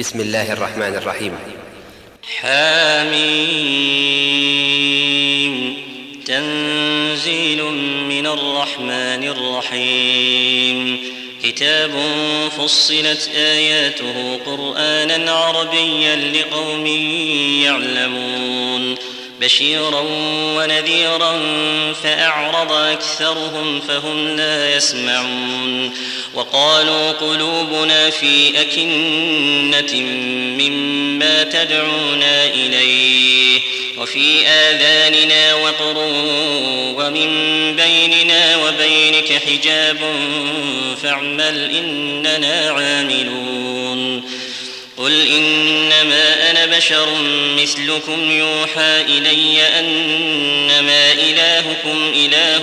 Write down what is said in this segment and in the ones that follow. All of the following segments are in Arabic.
بسم الله الرحمن الرحيم. حاميم. تنزيل من الرحمن الرحيم. كتاب فصلت آياته قرآنا عربيا لقوم يعلمون. بشيرا ونذيرا فأعرض أكثرهم فهم لا يسمعون وقالوا قلوبنا في أكنة مما تدعونا إليه وفي آذاننا وقر ومن بيننا وبينك حجاب فاعمل إننا عاملون قل إنما أنا بشر مثلكم يوحى إلي أنما إلهكم إله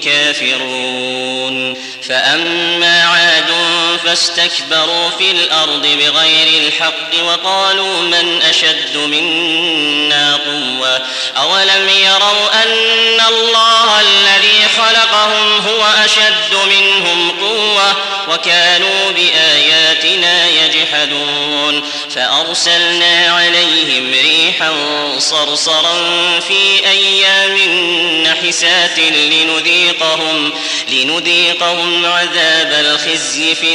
كافرون فأما عاد فاستكبروا في الأرض بغير الحق وقالوا من أشد منا قوة أولم يروا أن الله الذي خلقهم هو أشد منهم قوة وكانوا بآياتنا يجحدون فأرسلنا عليهم ريحا صرصرا في أيام نحسات لنذيقهم لنذيقهم عذاب الخزي في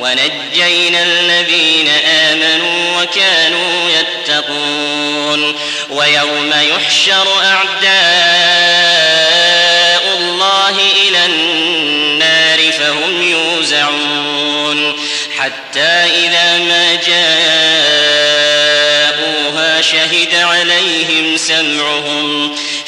ونجينا الذين آمنوا وكانوا يتقون ويوم يحشر أعداء الله إلى النار فهم يوزعون حتى إذا ما جاءوها شهد عليهم سمعهم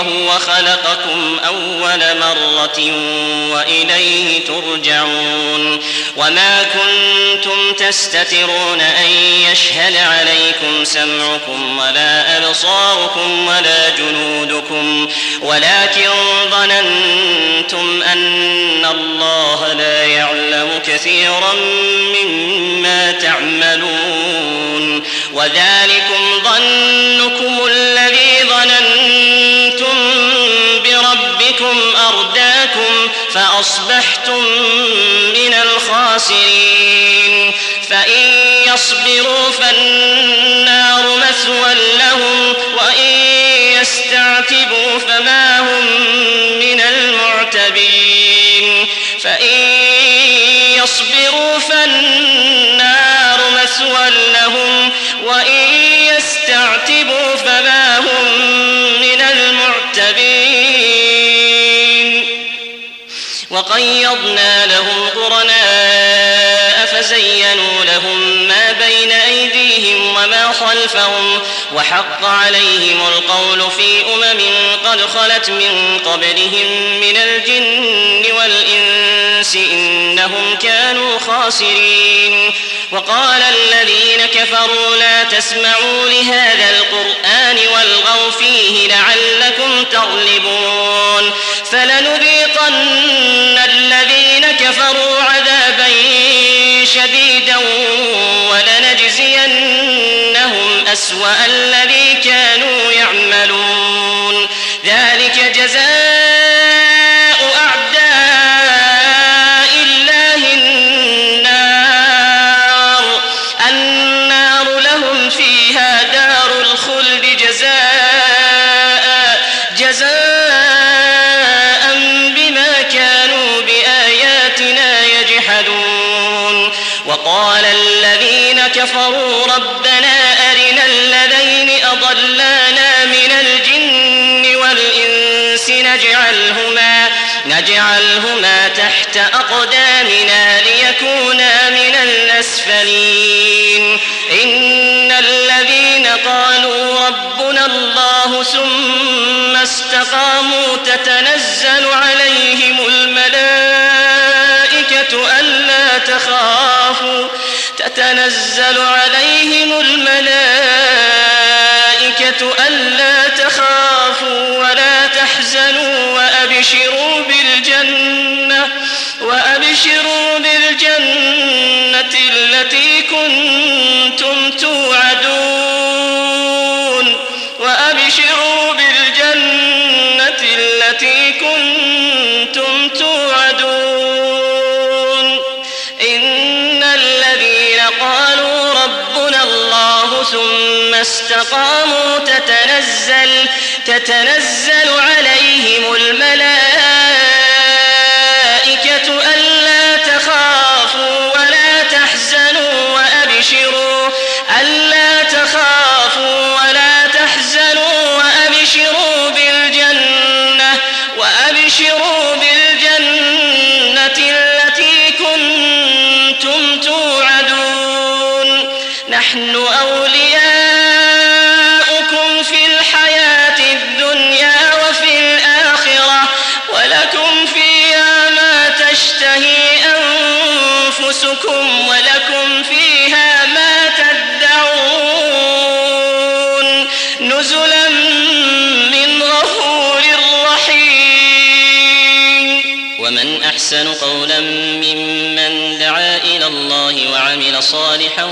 وهو وخلقكم أول مرة وإليه ترجعون وما كنتم تستترون أن يشهد عليكم سمعكم ولا أبصاركم ولا جنودكم ولكن ظننتم أن الله لا يعلم كثيرا مما تعملون وذلكم ظنكم الذي ظننتم فأصبحتم من الخاسرين. فإن يصبروا فالنار مثوى لهم وإن يستعتبوا فما هم من المعتبين. فإن يصبروا فالنار مثوى لهم وإن وقيضنا لهم قرناء فزينوا لهم ما بين أيديهم وما خلفهم وحق عليهم القول في أمم قد خلت من قبلهم من الجن والإنس إنهم كانوا خاسرين وقال الذين كفروا لا تسمعوا لهذا القرآن والغوا فيه لعلكم تغلبون فلنذيقن الذين كفروا عذابا شديدا أسوأ الذي كانوا يعملون. ذلك جزاء نجعلهما تحت أقدامنا ليكونا من الأسفلين. إن الذين قالوا ربنا الله ثم استقاموا تتنزل عليهم الملائكة ألا تخافوا. تتنزل عليهم الملائكة ألا ثم استقاموا تتنزل تتنزل عليهم الملائكة ألا تخافوا ولا تحزنوا وأبشروا ألا تخافوا ولا تحزنوا وأبشروا بالجنة وأبشروا بالجنة التي كنتم توعدون. نحن أولياؤكم نزلا من غفور رحيم. ومن أحسن قولا ممن دعا إلى الله وعمل صالحا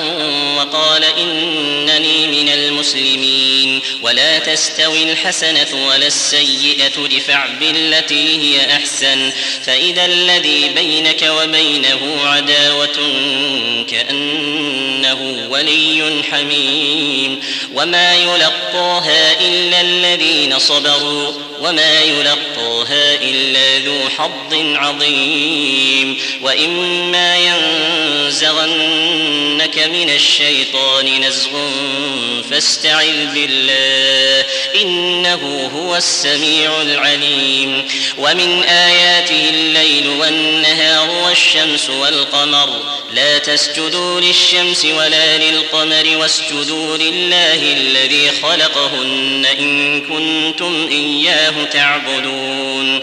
وقال إنني من المسلمين. ولا تستوي الحسنة ولا السيئة ادفع بالتي هي أحسن. فإذا الذي بينك وبينه عداوة كأنه ولي حميم. وما يلقاها إلا الذين صبروا وما يلقاها إلا ذو حظ عظيم وإما ينزغنك من الشيطان نزغ فاستعذ بالله إنه هو السميع العليم. ومن آياته الليل والنهار والشمس والقمر. لا تسجدوا للشمس ولا للقمر واسجدوا لله الذي خلقهن إن كنتم إياه تعبدون.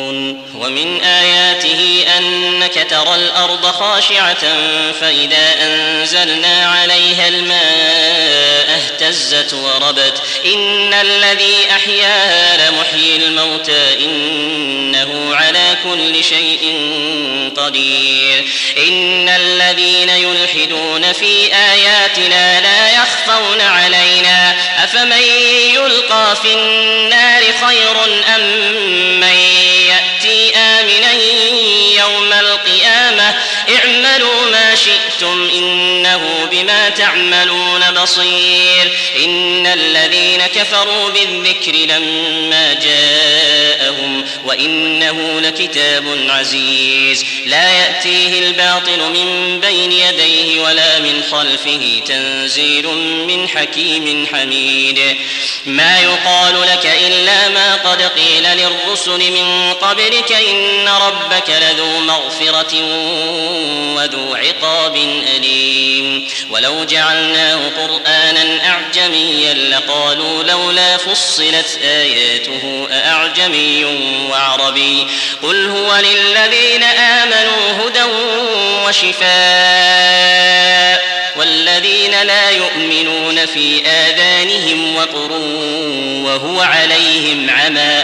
ومن آياته أنك ترى الأرض خاشعة فإذا أنزلنا عليها الماء اهتزت وربت. إن الذي أحياها لمحيي الموتى إنه على كل شيء قدير. إن الذين يلحدون في آياتنا لا يخفون علينا. أفمن يلقى في النار خير أم من ما شئتم إنه بما تعملون بصير. إن الذين كفروا بالذكر لما جاءهم وإنه لكتاب عزيز. لا يأتيه الباطل من بين يديه ولا من خلفه تنزيل من حكيم حميد. ما يقال لك إلا ما قد قيل للرسل من قبلك إن ربك لذو مغفرة وذو عقاب أليم. ولو جعلناه قرآنا أعجميا لقالوا لولا فصلت آياته أأعجمي وعربي. قل هو للذين آمنوا هدى وشفاء والذين لا يؤمنون في آذانهم وقر وهو عليهم عمى.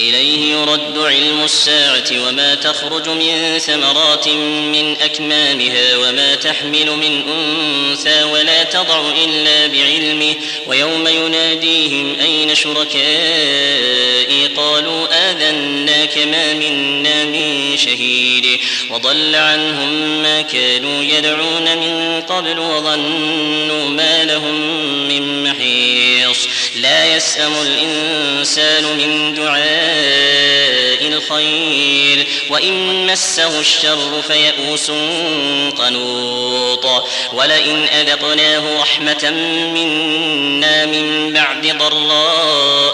إليه يرد علم الساعة وما تخرج من ثمرات من أكمامها وما تحمل من أنثى ولا تضع إلا بعلمه ويوم يناديهم أين شركائي؟ قالوا آذناك ما منا من شهيد. وضل عنهم ما كانوا يدعون من قبل وظنوا ما لهم من محيص. لا يسأم الإنسان من دعاء الخير وإن مسه الشر فيئوس قنوط. ولئن أذقناه رحمة منا من بعد ضراء